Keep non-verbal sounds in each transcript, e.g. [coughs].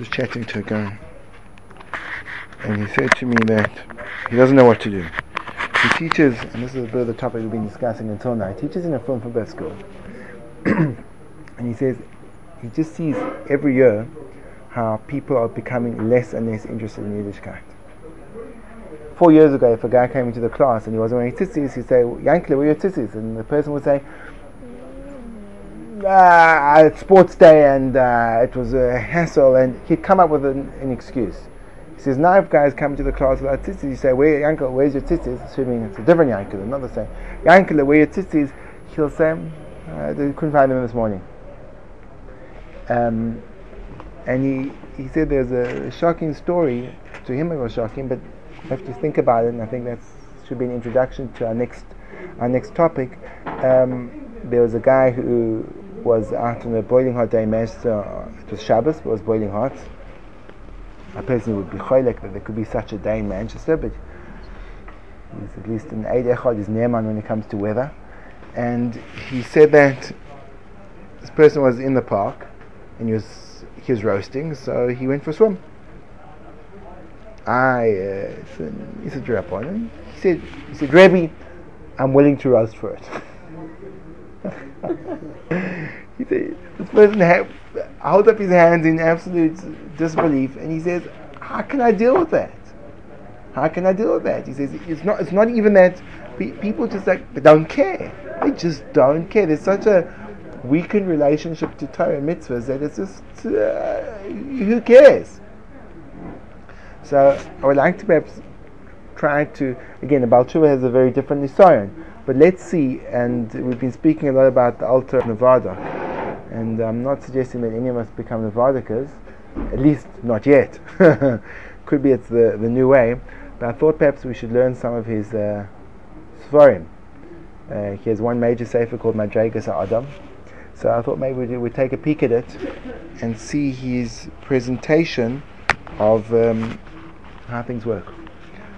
was chatting to a guy, and he said to me that he doesn't know what to do. He teaches, and this is a bit of the topic we've been discussing until now. He teaches in a film for best school, [clears throat] and he says he just sees every year how people are becoming less and less interested in Yiddishkeit. Four years ago, if a guy came into the class and he wasn't wearing tzitzis, he'd say, Yankele, where are your tzitzis? And the person would say, it's sports day and uh, it was a hassle, and he'd come up with an, an, excuse. He says, now if guys come to the class without tzitzis, you say, where, Yankel, where's your tzitzis? Assuming it's a different Yankel, another say, Yankel, where your tzitzis? He'll say, uh, they couldn't find them this morning. Um, and he, he said there's a shocking story. To him it was shocking, but you have to think about it, and I think that should be an introduction to our next our next topic. Um, there was a guy who was out on a boiling hot day master. It was Shabbos, but it was boiling hot. A person would be choylek that there could be such a day in Manchester, but he's at least an Eid Echad, he's Neeman when it comes to weather. And he said that this person was in the park and he was he was roasting, so he went for a swim. I uh, he said, on He said, he said, Rebbe, I'm willing to roast for it. [laughs] [laughs] he said, this person ha- holds up his hands in absolute disbelief, and he says, how can I deal with that? How can I deal with that? He says, it's not, it's not even that people just like, they don't care. They just don't care. There's such a weakened relationship to Torah mitzvahs that it's just, uh, who cares? So I would like to perhaps try to, again, the Baal Tshuva has a very different Nisayon, but let's see, and we've been speaking a lot about the Alter of Nevada, and I'm not suggesting that any of us become Nevadikas, at least not yet. [laughs] Could be it's the, the new way, but I thought perhaps we should learn some of his uh, Svarim. Uh, he has one major sefer called Madregas Adam, so I thought maybe we'd, we'd, take a peek at it and see his presentation of um, how things work,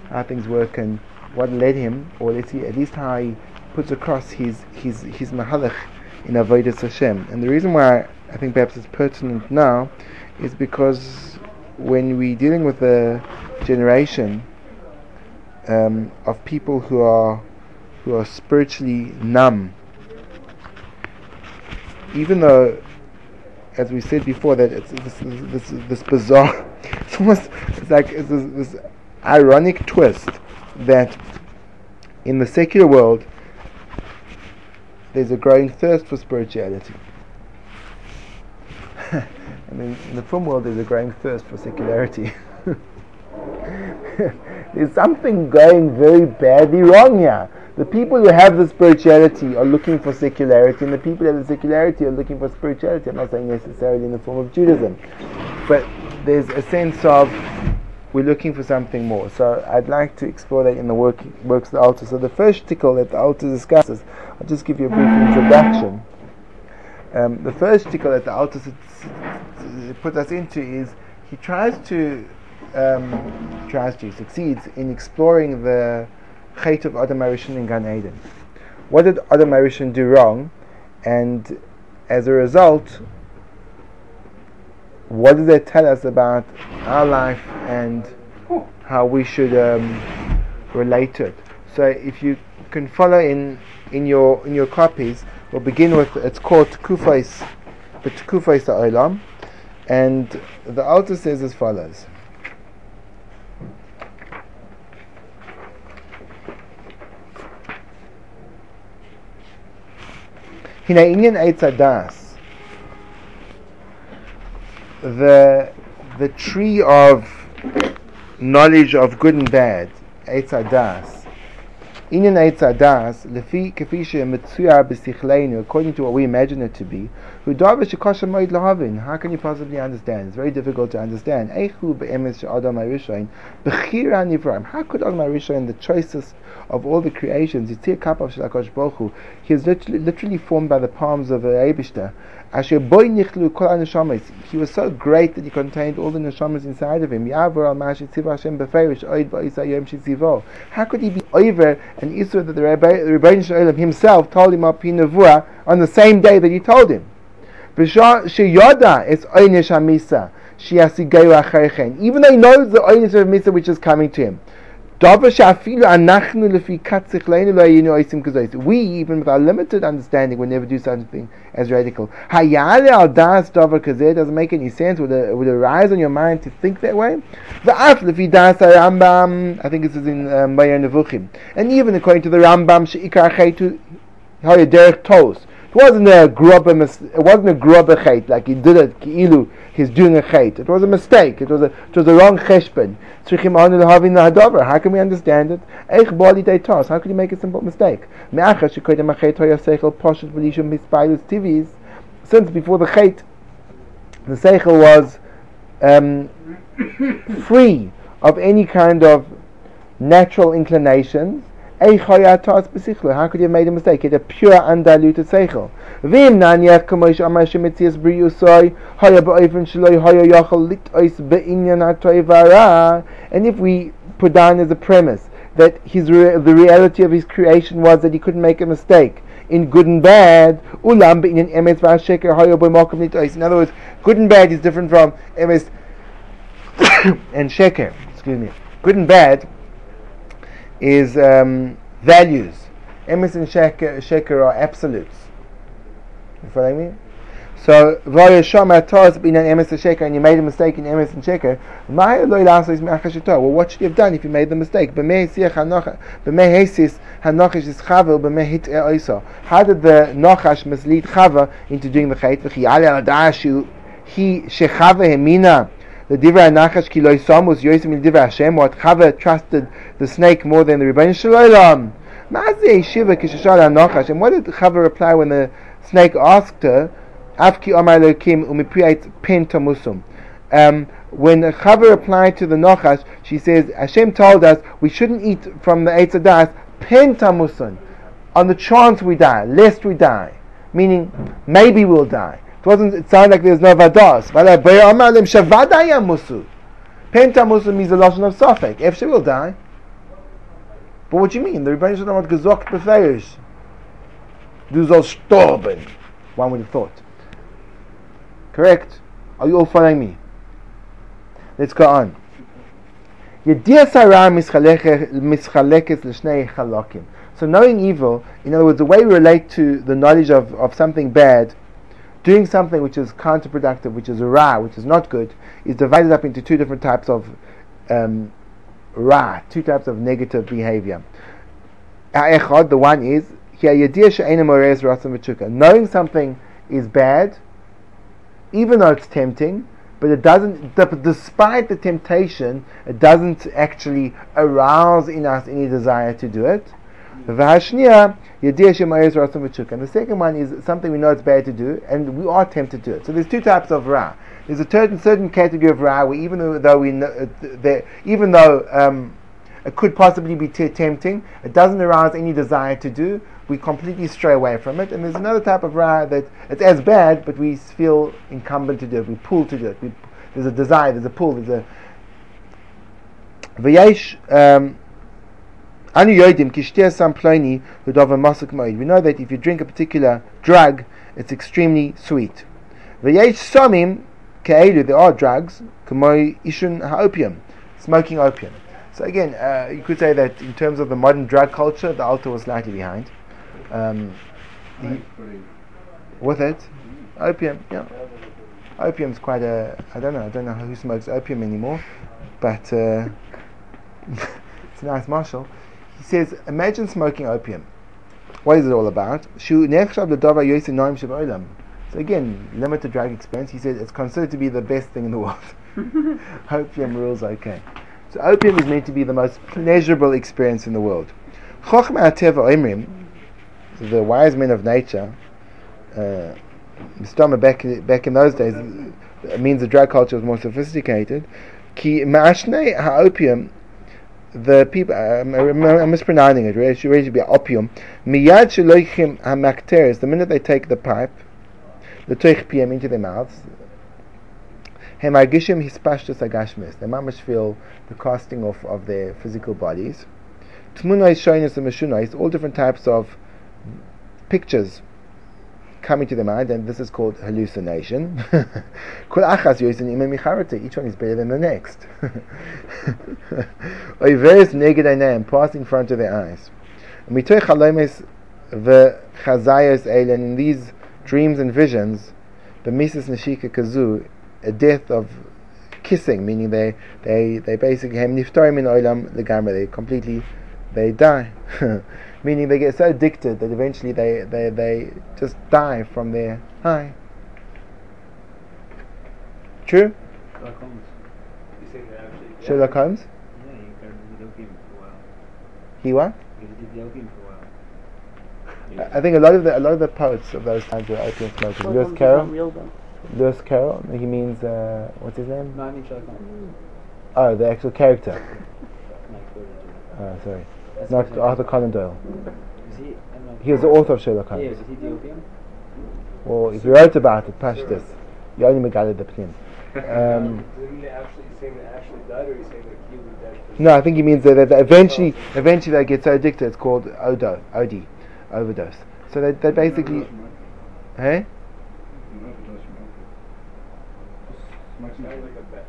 how things work, and what led him, or let's see, at least how he puts across his his his mahalach in avodas Hashem. And the reason why I think perhaps it's pertinent now is because when we're dealing with a generation um, of people who are who are spiritually numb even though, as we said before, that it's this this, this bizarre, [laughs] it's almost it's like it's this, this ironic twist that in the secular world there's a growing thirst for spirituality. [laughs] I mean, in the frum world, there's a growing thirst for secularity. [laughs] there's something going very badly wrong here. The people who have the spirituality are looking for secularity, and the people who have the secularity are looking for spirituality. I'm not saying necessarily in the form of Judaism, but there's a sense of we're looking for something more. So I'd like to explore that in the work, works of the Alter. So the first tickle that the Alter discusses, I'll just give you a brief introduction. Um, the first tickle that the Alter puts us into is he tries to um, tries to succeeds in exploring the Chait of Adam Arishon in Gan Eden. What did Adam Arishon do wrong? And as a result, what does that tell us about our life and how we should um, relate to it? So if you can follow in in your in your copies, we'll begin with it's called Kufais, but Kufais Olam, and the author says as follows. Hina Inyan Eitzadas, the the tree of knowledge of good and bad, Eitzadas, Inyan Eitzadas, Lefi Kefi Shemetzuya B'Sichleinu, according to what we imagine it to be, how can you possibly understand? It's very difficult to understand. How could Adam Arishain, the choicest of all the creations, he is literally, literally formed by the palms of Eibishter. He was so great that he contained all the neshamas inside of him. How could he be over an Isra that the Rebbeinu Shalom himself told him on the same day that he told him? B'shah sheyoda is oynish hamisa. Shiasigeyu acherchen. Even though he knows the oynish of misa which is coming to him. We, even with our limited understanding, will never do such a thing as radical. doesn't make any sense. Would it, would it rise on your mind to think that way? I think this is in um, Nevuchim. And even according to the Rambam, it wasn't a grubber, it wasn't a grubber chait, like he did it, ki'ilu, he's doing a chait. It was a mistake, it was a, it was a wrong cheshbon. How can we understand it? How can you make a simple mistake? Since before the chait, the seichel was um, free of any kind of natural inclinations, how could you have made a mistake? It's a pure, undiluted seichel. And if we put down as a premise that his re- the reality of his creation was that he couldn't make a mistake in good and bad. In other words, good and bad is different from emes [coughs] and sheker. Excuse me. Good and bad is um, values. Emes and sheker, are absolutes. You follow me? So, Vaya Shama Taz bin an Emes and you made a mistake in Emes and Sheker, well, what should you have done if you made the mistake? How did the Nochash mislead Chava into doing the Chait? The Divrei Nachash ki loy samus yoisim il Divrei Hashem, what Chava trusted the snake more than the Rebbeinu Shalom. Ma'azeh Shiva kishashal ha-Nachash, and what did Chava reply when the snake asked her, Afki Omar Elohim umipriat pen tamusum. Um, when Chava replied to the Nachash, she says, Hashem told us we shouldn't eat from the Eitz Adas pen tamusun, on the chance we die, lest we die. Meaning, maybe we'll die. It wasn't. It sounded like there's no vadas. Penta musu means the lashon of suffix. If she will die. But what do you mean? The Rebbeinu Shalom had gesagt beferish. Du sollst sterben. One would have thought. Correct? Are you all following me? Let's go on. Mischalekes l'shnei. So knowing evil, in other words, the way we relate to the knowledge of, of something bad doing something which is counterproductive, which is ra, which is not good, is divided up into two different types of um, ra, two types of negative behavior. The one is knowing something is bad, even though it's tempting, but it doesn't. Despite the temptation, it doesn't actually arouse in us any desire to do it. And the second one is something we know it's bad to do, and we are tempted to do it. So there's two types of ra. There's a certain certain category of ra where even though we know, uh, even though um, it could possibly be t- tempting, it doesn't arouse any desire to do. We completely stray away from it. And there's another type of ra that it's as bad, but we feel incumbent to do it. We pull to do it. We, there's a desire. There's a pull. There's a v'yesh. Um, we know that if you drink a particular drug, it's extremely sweet. There are drugs, smoking opium. So again, uh, you could say that in terms of the modern drug culture, the Alter was slightly behind. Um, he, with it, opium, yeah. Opium's quite a. I don't know. I don't know who smokes opium anymore, but uh, [laughs] it's nice marshal. He says, imagine smoking opium. What is it all about? So again, limited drug experience. He says it's considered to be the best thing in the world. [laughs] opium rules okay. So opium is meant to be the most pleasurable experience in the world. The wise men of nature, uh, back back in those days, means the drug culture was more sophisticated. Ki opium the people, um, I'm mispronouncing it, it should be opium. Miyad shaloichim hamakteres, the minute they take the pipe, the toich piyam into their mouths, hemagishim hispashtus agashmis, they mamish feel the casting off of their physical bodies. Tmunais, shoinus, and meshunais, all different types of pictures coming to the mind, and this is called hallucination. [laughs] Each one is better than the next. [laughs] Einayim, passing in front of their eyes. Eilen, in these dreams and visions, the mises neshika kazu, a death of kissing, meaning they they they basically have niftarim in olam legamre. They completely they die, [laughs] meaning they get so addicted that eventually they they they just die from their high. True. Sherlock Holmes. You say that actually. Sherlock Holmes. Yeah, he did opium for a while. He what? He did the opium for a while. I I think a lot of the a lot of the poets of those times were opium smokers. Sherlock Lewis Holmes Carroll. real. Lewis Carroll. He means uh, what's his name? No, I mean Sherlock Holmes. Oh, the actual character. [laughs] Like, quoted you. Oh, sorry, That's not actually- Arthur Conan Doyle. Is he? I. He was the author of Sherlock Yeah, Holmes. was he the opium? Well, if you wrote about it, Pashtus, you only megaled the pnim. Um, [laughs] Isn't he actually saying that actually died, or are saying that he was dead? no, I think he means that, that eventually, eventually they get so addicted. It's called odo, OD, overdose. So they, they basically, hey, Sounds like a bet.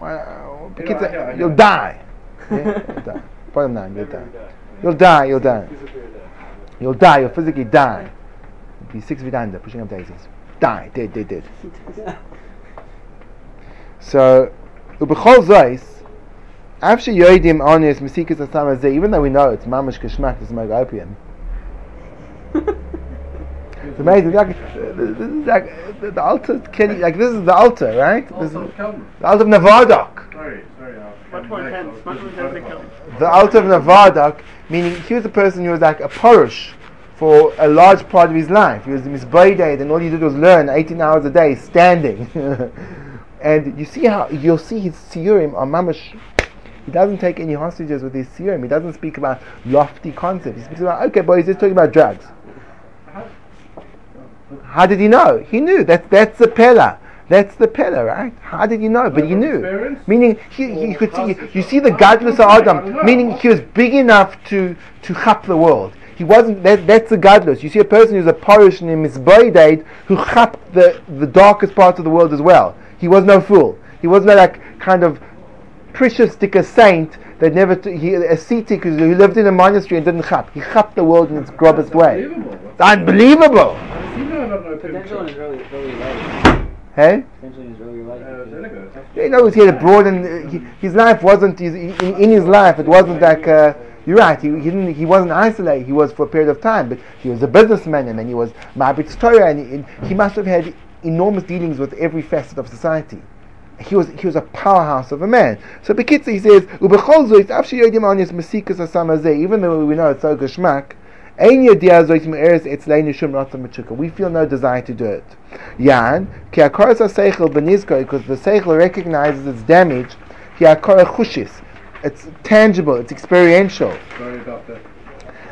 well, You kids, know, I know, I you'll die. Yeah, you'll die. Bottom line, you'll die. You'll die. You'll die. You'll die. You'll physically die. You'll be six feet under, pushing up daisies. Die. Dead. Dead. Dead. So, ubechol zois, after yoidim onis mesikas asam hazeh, even though we know it's mamash kishmak to smoke opium. It's amazing. Like, this is like the, the Alter. Can like this is the Alter, right? This is the Alter of Navardok. Sorry, The Alter of Navardok, meaning he was a person who was like a porish for a large part of his life. He was misbraided, and all he did was learn 18 hours a day standing. [laughs] and you see how you'll see his siyurim on mamash. He doesn't take any hostages with his siyurim. He doesn't speak about lofty concepts. He speaks about okay, boys, he's just talking about drugs. How did he know? He knew. That's that's the pella. That's the pillar, right? How did you know? But he knew. experience? Meaning, he, he could see. how's You see the gadlus it- Adam. Meaning, he was big enough to to chap the world. He wasn't. That, that's the gadlus. You see a person who's a parish and a misbraided who chap the the darkest parts of the world as well. He was no fool. He was not like kind of precious sticker saint that never t- he, a ascetic who who lived in a monastery and didn't chap. He chapped the world in its grobbest way. Unbelievable. It's unbelievable. You know about no Potential in his picture. early, early life. Hey. Potential in his early life. Uh, because- Seneca. You know, he had a broad and uh, he, his life wasn't his, in, in his life. It wasn't like uh, you're right. He, he didn't. He wasn't isolated. He was for a period of time, but he was a businessman, and then he was Ma'abitz Torah, and, he- and he must have had enormous dealings with every facet of society. He was he was a powerhouse of a man. So Bekitza he says, "Ubechol zois afshi yodim anis mesikas asam hazeh." Even though we know it's so geshmak, ein yediyah zois me'eres etzleinu shum ratzon mitzukah. We feel no desire to do it. Yan ki akaras seichel benizko because the seichel recognizes its damage. Ki akara chushis. It's tangible. It's experiential. Sorry about that.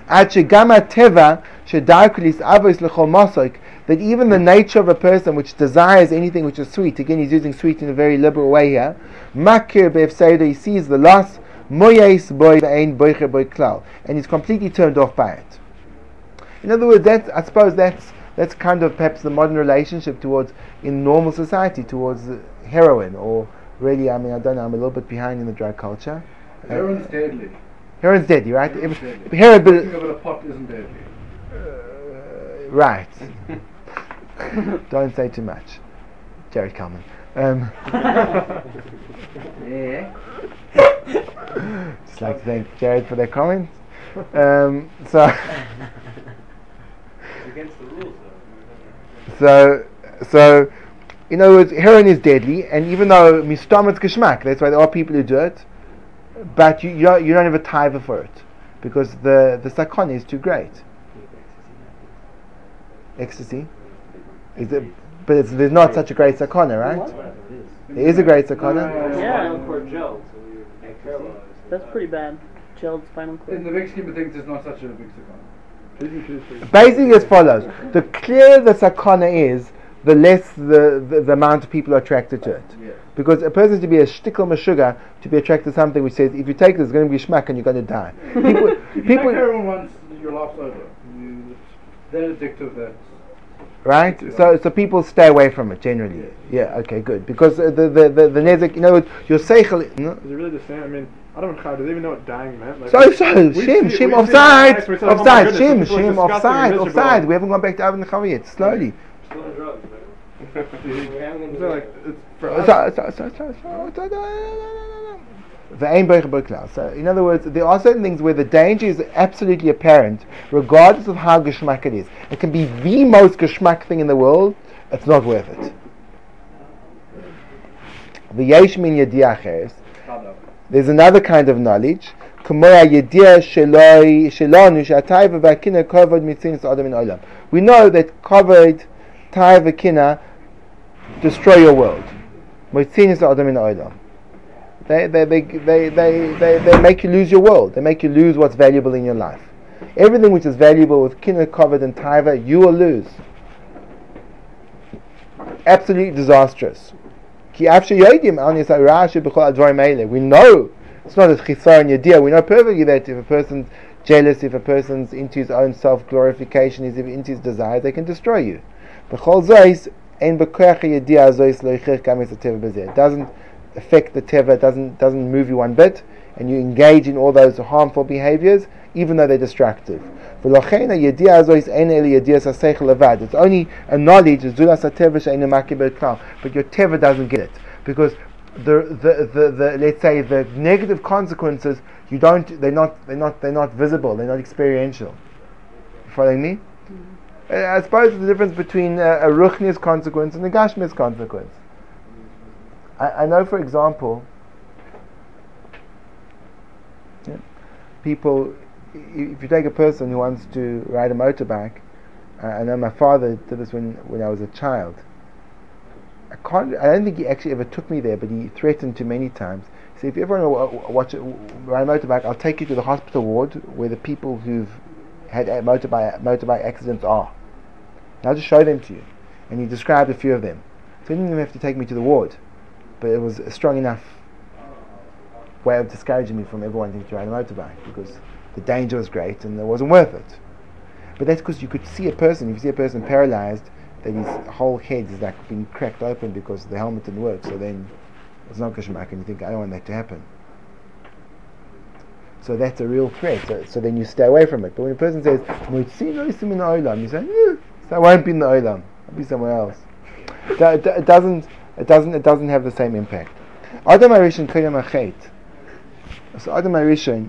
Ad shegama teva shedarkulis avos lechol masok that even the nature of a person which desires anything which is sweet, again he's using sweet in a very liberal way here, he sees the loss, moyes boy ein boicher boy klal, and he's completely turned off by it. In other words, that's, I suppose that's, that's kind of perhaps the modern relationship towards, in normal society, towards uh, heroin, or really, I mean, I don't know, I'm a little bit behind in the drug culture. Uh, Heroin's deadly. Heroin's deadly, right? Heroin's deadly. Heroin, but, of it, a pot isn't deadly. uh, right. [laughs] Don't say too much. Jared Kalman. Um, [laughs] Yeah. just like to thank Jared for their comments. Um, so, It's against the rules, though. So, so, in other words, heroin is deadly, and even though mistamitz geschmack, that's why there are people who do it, but you, you, don't, you don't have a taiva for it because the the sakon is too great. Ecstasy, is it? But it's, there's not such a great sakona, right? There is a great sakona. Yeah. Spinal cord gel, so you're like paralyzed. That's pretty bad. Gelled spinal In the big scheme of things, it's not such a big second. Basically, as follows: the clearer the sakana is, the less the, the, the amount of people are attracted to it. Because a person to be a shtickle sugar to be attracted to something which says if you take this, it's going to be schmack and you're going to die. People, [laughs] If you people, take once, your life's over. You, That addictive that. right? So so people stay away from it generally. Yeah, okay, good. Because uh, the the the, the nezik, you know, your seichel. No? Is it really the same? I mean, I don't know. Do they even know what dying meant? Like, So so we shim see- shim we offside lives, we oh offside goodness, shim this shim offside offside. We haven't gone back to Avon Chavi yet. Slowly. Still on drugs, man. Is that like it's for So, in other words, there are certain things where the danger is absolutely apparent, regardless of how geschmack it is. It can be the most geschmack thing in the world. It's not worth it. V'yesh min yediyah acheres. There's another kind of knowledge. We know that covered taiva kina destroy your world. They, they, they, they, they, they, they make you lose your world. They make you lose what's valuable in your life. Everything which is valuable with kina covered and taiva, you will lose. Absolutely disastrous. We know it's not a chisaron yadir. We know perfectly that if a person's jealous, if a person's into his own self glorification, is into his desires, they can destroy you. It doesn't affect the teva. It doesn't doesn't move you one bit, and you engage in all those harmful behaviors, even though they're destructive. V'lochein ha'yediah azois ein eli yediah saseichel levad. It's only a knowledge, zulas ha'teva she'einu makir b'klal, but your teva doesn't get it. Because the, the, the, the let's say the negative consequences you don't they're not they're not they're not visible they're not experiential. You following me? Uh, I suppose the difference between uh, a ruchni's consequence and a gashmi's consequence. I, I know for example yeah, people if you take a person who wants to ride a motorbike uh, I know my father did this when, when I was a child I can't. I don't think he actually ever took me there, but he threatened to many times. Said, "If you ever want to watch ride a motorbike, I'll take you to the hospital ward where the people who've had motorbike motorbike accidents are. And I'll just show them to you." And he described a few of them. So he didn't even have to take me to the ward, but it was a strong enough way of discouraging me from ever wanting to ride a motorbike because the danger was great and it wasn't worth it. But that's because you could see a person. If you see a person paralyzed, that his whole head is like being cracked open because the helmet didn't work. So then it's not kashmak, and you think I don't want that to happen. So that's a real threat. So, so then you stay away from it. But when a person says "Moitzi lo yisim in olam," you say, "Eh, so I won't be in the olam. I'll be somewhere else." It, doesn't. It doesn't. It doesn't have the same impact. Adam Arishan koyam achet. So Adam Arishan,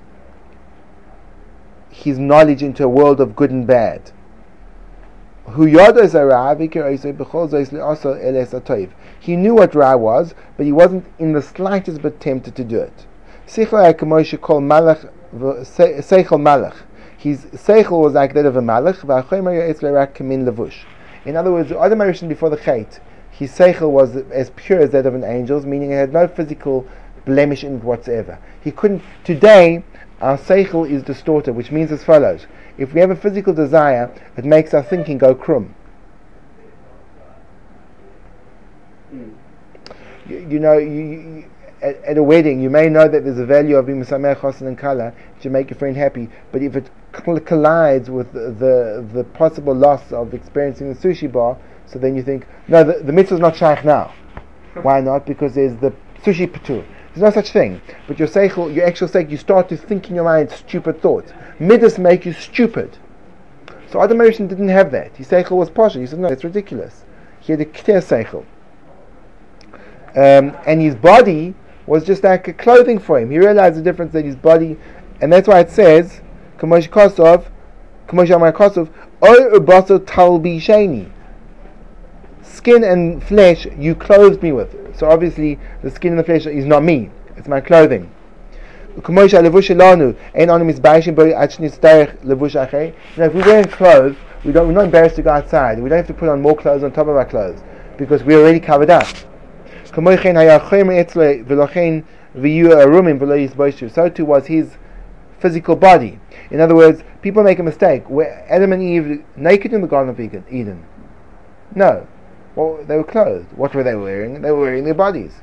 his knowledge into a world of good and bad. He knew what Ra was, but he wasn't in the slightest bit tempted to do it. His seichel was like that of a malach. In other words, the other Marishan before the chait, his seichel was as pure as that of an angel's, meaning it had no physical blemish in it whatsoever. He couldn't. Today, our seichel is distorted, which means as follows: If we have a physical desire, it makes our thinking go krum. You, you know, you, you, at, at a wedding, you may know that there's a value of imisameh chosin and kala to make your friend happy, but if it collides with the, the the possible loss of experiencing the sushi bar, so then you think, no, the, the mitzvah is not shaykh now. [laughs] Why not? Because there's the sushi patur. There's no such thing. But your seichel, your actual seichel, you start to think in your mind stupid thoughts. Midas make you stupid. So Adam Arishan didn't have that. His seichel was partial. He said, no, that's ridiculous. He had a clear seichel. Um, and his body was just like a clothing for him. He realized the difference that his body, and that's why it says, Kamosh Kosov, Kamosh Amar Kosov, Oy ubaso talbi sheni Skin and flesh you clothed me with. So obviously the skin and the flesh is not me, it's my clothing. Kamosh levush elanu, ein anu misbaishim bo achnis derech levush achei. Now if we wear clothes, we don't, we're not embarrassed to go outside. We don't have to put on more clothes on top of our clothes because we're already covered up. כמו כן היה חומר אצלו ולכן ויהיו ערומים ולא יסבושו. So too was his physical body. In other words, people make a mistake. Were Adam and Eve naked in the Garden of Eden? Eden? No. Well, they were clothed. What were they wearing? They were wearing their bodies.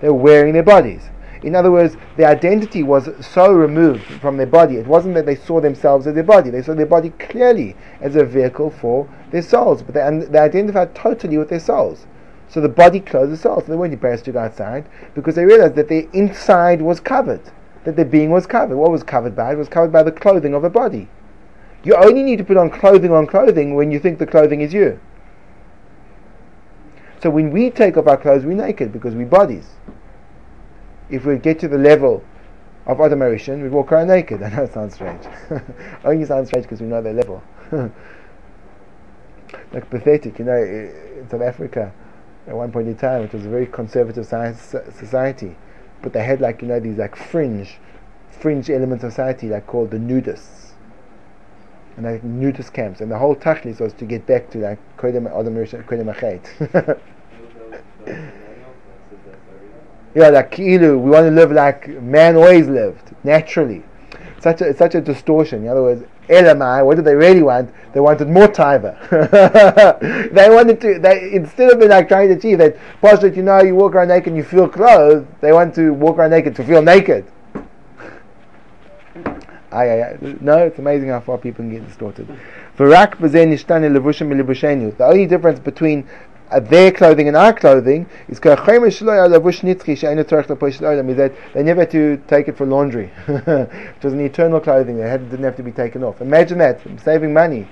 They were wearing their bodies. In other words, their identity was so removed from their body. It wasn't that they saw themselves as their body. They saw their body clearly as a vehicle for their souls. But they, and they identified totally with their souls. So the body clothed the soul. So they weren't embarrassed to go outside because they realized that their inside was covered. That their being was covered. What was covered by? It was covered by the clothing of a body. You only need to put on clothing on clothing when you think the clothing is you. So when we take off our clothes, we're naked because we're bodies. If we get to the level of Adam Arishan, we walk around naked. [laughs] I know it sounds strange. [laughs] Only sounds strange because we know their level. [laughs] like pathetic, you know, in South Africa, at one point in time, it was a very conservative society, but they had like you know these like fringe, fringe elements of society like called the nudists, and like nudist camps, and the whole tachlis was to get back to like kodem Adam kodem Achet. Yeah, like ki'ilu, we want to live like man always lived, naturally. Such a, such a distortion. In other words, Elamai, what did they really want? They wanted more taiva. [laughs] they wanted to, they, instead of like trying to achieve that, that you know, you walk around naked and you feel clothed, they want to walk around naked to feel naked. Aye, aye. No, it's amazing how far people can get distorted. The only difference between their clothing and our clothing is that they never had to take it for laundry. [laughs] it was an eternal clothing; they had, didn't have to be taken off. Imagine that, saving money.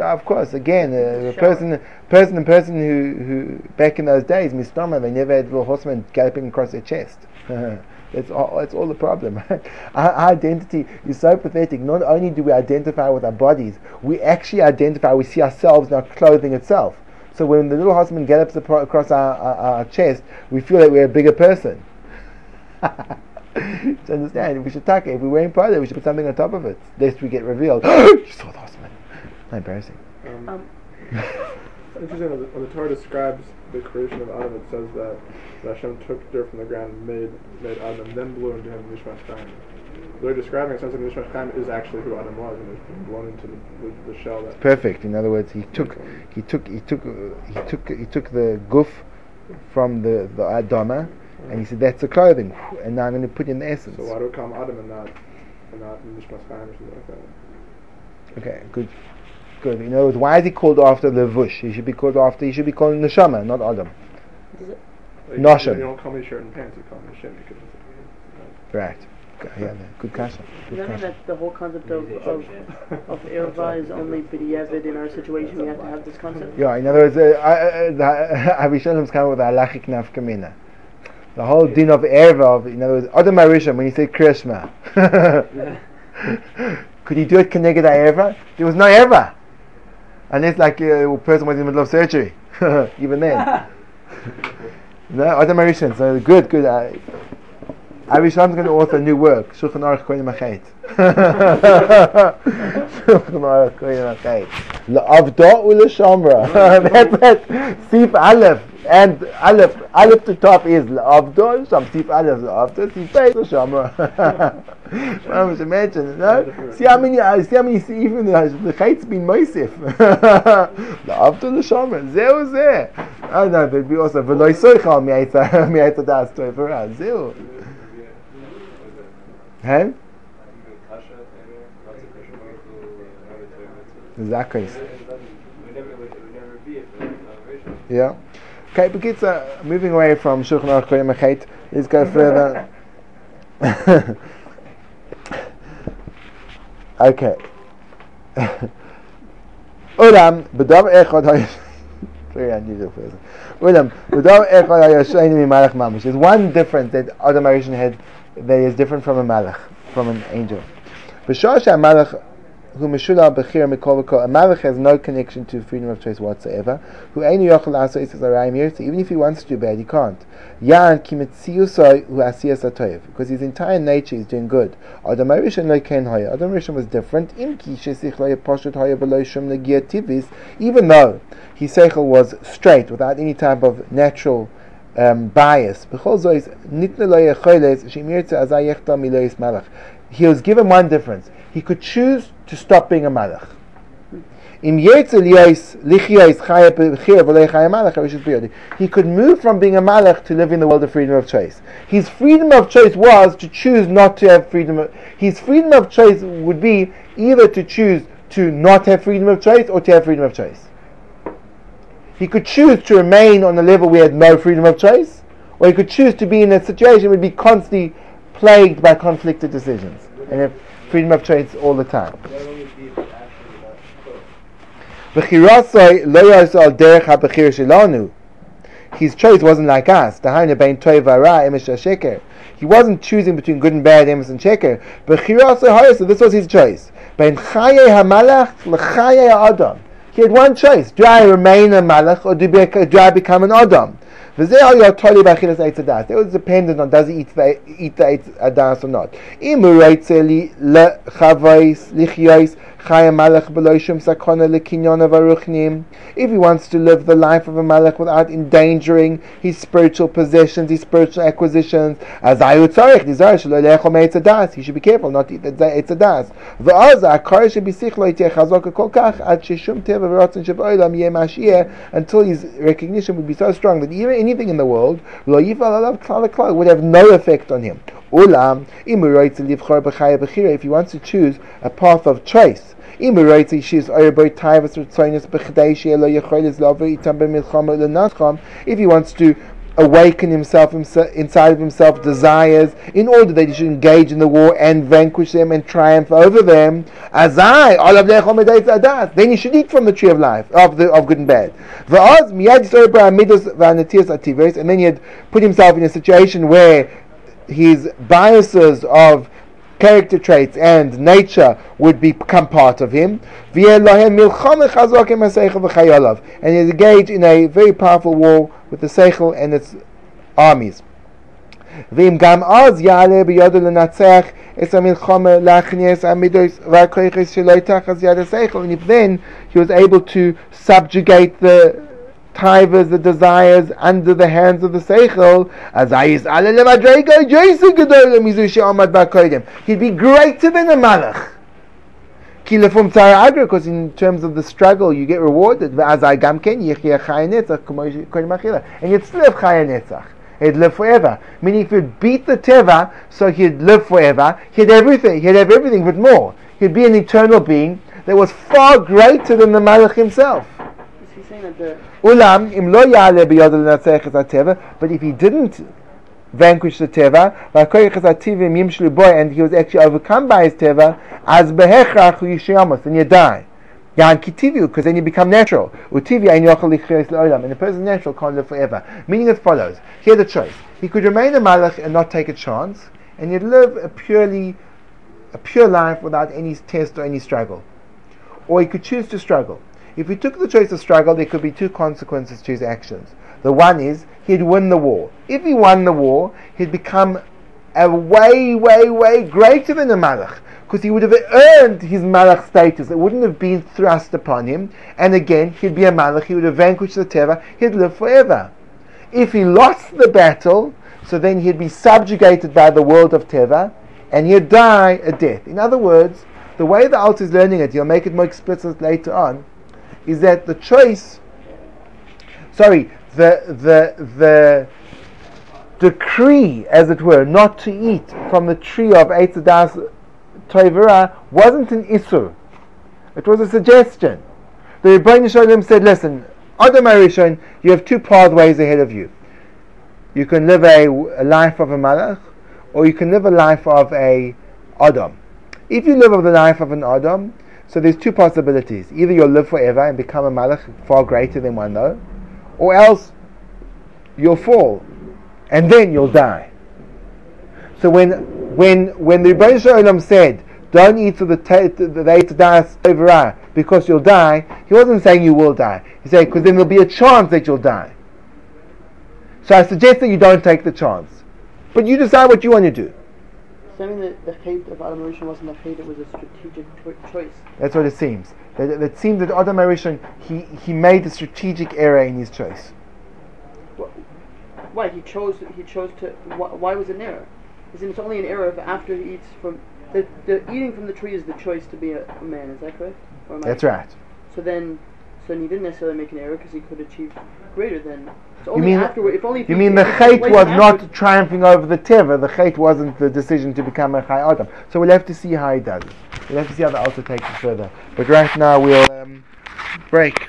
Of course, again, uh, the person, person and person who, who back in those days, mistama, they never had little horsemen galloping across their chest. [laughs] That's all, that's all the problem. [laughs] Our, our, identity is so pathetic. Not only do we identify with our bodies, we actually identify, we see ourselves in our clothing itself. So when the little husband gallops across our, our, our, chest, we feel like we're a bigger person. [laughs] to understand, if we should tuck it, if we're wearing prada, we should put something on top of it, lest we get revealed. [gasps] you saw the husband. Not embarrassing. Um, Um, [laughs] interesting when the, when the Torah describes the creation of Adam, it says that, that Hashem took dirt from the ground and made, made Adam, and then blew into him Nishmas Chaim. They're describing it, sounds like Chaim is actually who Adam was, and it's being blown into the, the, the shell. That Perfect. In other words, he took, he took, he took, uh, he took, he took the goof from the the Adama, and he said that's the clothing, and now I'm going to put in the essence. So why do it call Adam and not, and not Nishmas Chaim or something like that? Okay, good. Good. In other words, why is he called after the Vush? He should be called after, he should be called Neshama, not Adam. Like. You don't call me shirt and pants, you call me Shem because Right. Yeah, good kasha. Does Good that mean kasha. that the whole concept of, of, of Erva is only B'diavad in our situation? We have to have this concept? Yeah, in other words, uh, uh, the- [laughs] Avishalim's come with a halachic nafkamina. The whole din of erva, of, in other words, Adam Arisham, when you say Krishma, [laughs] could he do it connected to erva? There was no erva. Unless like uh, a person was in the middle of surgery. [laughs] Even then. no, Adam Arisham, so good, good. Uh, Avishalim's going to author a new work, Shulchan Aruch Kohen Machet. Shulchan [laughs] Aruch Kohen Machet. La'avda u'l'shamra. That's [laughs] it. Sif Aleph. And Aleph, Aleph to top is La'avda, some Sif Aleph La'avda, Sif Beis l'shamra. Well, just imagine, no? See how many, uh, see how many, see even the, Chait's been Moisif. La'avda l'shamra. Zeu zeh. Oh no, there'd be also V'loi soichal mi'ayta, mi'ayta das toifera. Zeu. Hey? Zakais. Yeah. Okay, uh, moving away from Shulchan Aruch Kohen Machet, let's go further. [laughs] okay. [laughs] Ulam, b'dav echad hay- Very unusual person. Ulam, b'dav echad mamish. There's one difference that Adam Arishon had that is different from a malach, from an angel. B'shah malach who mishula bechir mikol v'kol. A malach has no connection to freedom of choice whatsoever. Who einu yochel aso isis arayim yirtzi. Even if he wants to do bad, he can't. Yan kimetziyusoi hu asiyas atoyev. Because his entire nature is doing good. Adam Rishon lo ken. Adam Rishon was different. Im ki shesich lo yeposhet hoya v'lo tivis. Even though his seichel was straight, without any type of natural um, bias. He was given one difference. He could choose to stop being a malach. He could move from being a malach to live in the world of freedom of choice. His freedom of choice was to choose not to have freedom. Of, his freedom of choice would be either to choose to not have freedom of choice or to have freedom of choice. He could choose to remain on a level where he had no freedom of choice, or he could choose to be in a situation where he'd be constantly plagued by conflicted decisions and have freedom of choice all the time. His choice wasn't like us. He wasn't choosing between good and bad, emes and sheker. So this was his choice. He had one choice. Do I remain a malach or do, do I become an adam? It was dependent on does he eat the, eat the eitz adas or not. If he wants to live the life of a malach without endangering his spiritual possessions, his spiritual acquisitions. He should be careful not to eat the eitz eh, adas. V'az akar should be sichlo yiteh chazok kol kach ad sheshum teva v'ratzon sheb'olam yeh mashiyeh until his recognition would be so strong that even anything in the world would have no effect on him. Ulam if he wants to choose a path of choice. If he wants to awaken himself, inside of himself desires in order that he should engage in the war and vanquish them and triumph over them. As I, then he should eat from the tree of life, of the of good and bad. And then he had put himself in a situation where his biases of character traits and nature would become part of him. And he engaged in a very powerful war with the Seichel and its armies. ואם גם אז יעלה בידו לנצח את המלחמה להכניס המידוס והכויכס שלא תחת יד השכל and if then he was able to subjugate the tivers, the desires under the hands of the seichel, as ayis ale lemadrego joisu gedolim mizu she'amad ba'kodim. He'd be greater than a malach. Kilefum tzara agra, because in terms of the struggle, you get rewarded. As I gamken yichya chayanetzach kodim achila, and you'd still have chayanetzach. He'd live forever. Meaning, if you'd beat the teva, so he'd live forever. He'd everything. He'd have everything, but more. He'd be an eternal being that was far greater than the malach himself. Is he saying that the Ulam im lo yale biyad l'natzech es teva, but if he didn't vanquish the teva, v'akoyich boy, and he was actually overcome by his teva, as behechrach yishayamos, then you die. Yan kitivu, because then you become natural. Utivi yochel lichres le'olam, and the person natural can't live forever. Meaning as follows: He had a choice. He could remain a malach and not take a chance, and he'd live a purely, a pure life without any test or any struggle, or he could choose to struggle. If he took the choice of struggle, there could be two consequences to his actions. The one is he'd win the war. If he won the war, he'd become a way, way, way greater than a malach because he would have earned his malach status. It wouldn't have been thrust upon him. And again, he'd be a malach. He would have vanquished the teva. He'd live forever. If he lost the battle, so then he'd be subjugated by the world of teva, and he'd die a death. In other words, the way the Alter is learning it, he'll make it more explicit later on, is that the choice, sorry, the the the decree, as it were, not to eat from the tree of Eitzadas Toivera wasn't an Isur. It was a suggestion. The Rebbeinu Shalom said, listen, Adam Arishon, you have two pathways ahead of you. You can live a, a life of a Malach, or you can live a life of a Adam. If you live of the life of an Adam, so there's two possibilities. Either you'll live forever and become a Malach far greater than one though, or else you'll fall, and then you'll die. So when when when the Rebbeinu said don't eat of the the, over ah, because you'll die. He wasn't saying you will die. He said because then there'll be a chance that you'll die. So I suggest that you don't take the chance, but you decide what you want to do. Saying that the hate of Adam Rishon wasn't a hate, it was a strategic cho- choice. That's what it seems. That, it seems that Adam he he made a strategic error in his choice. Why he chose? He chose to. Why, why was it an error? Is it's only an error if after he eats from the, the eating from the tree is the choice to be a, a man. Is that correct? Or am I- That's right. So then, so then he didn't necessarily make an error because he could achieve greater than. You mean afterward. If only. if you mean the he chait was afterwards- not triumphing over the teva. The chait wasn't the decision to become a chai adam. So we'll have to see how he does it. We'll have to see how the Alter takes it further. But right now we'll um, break.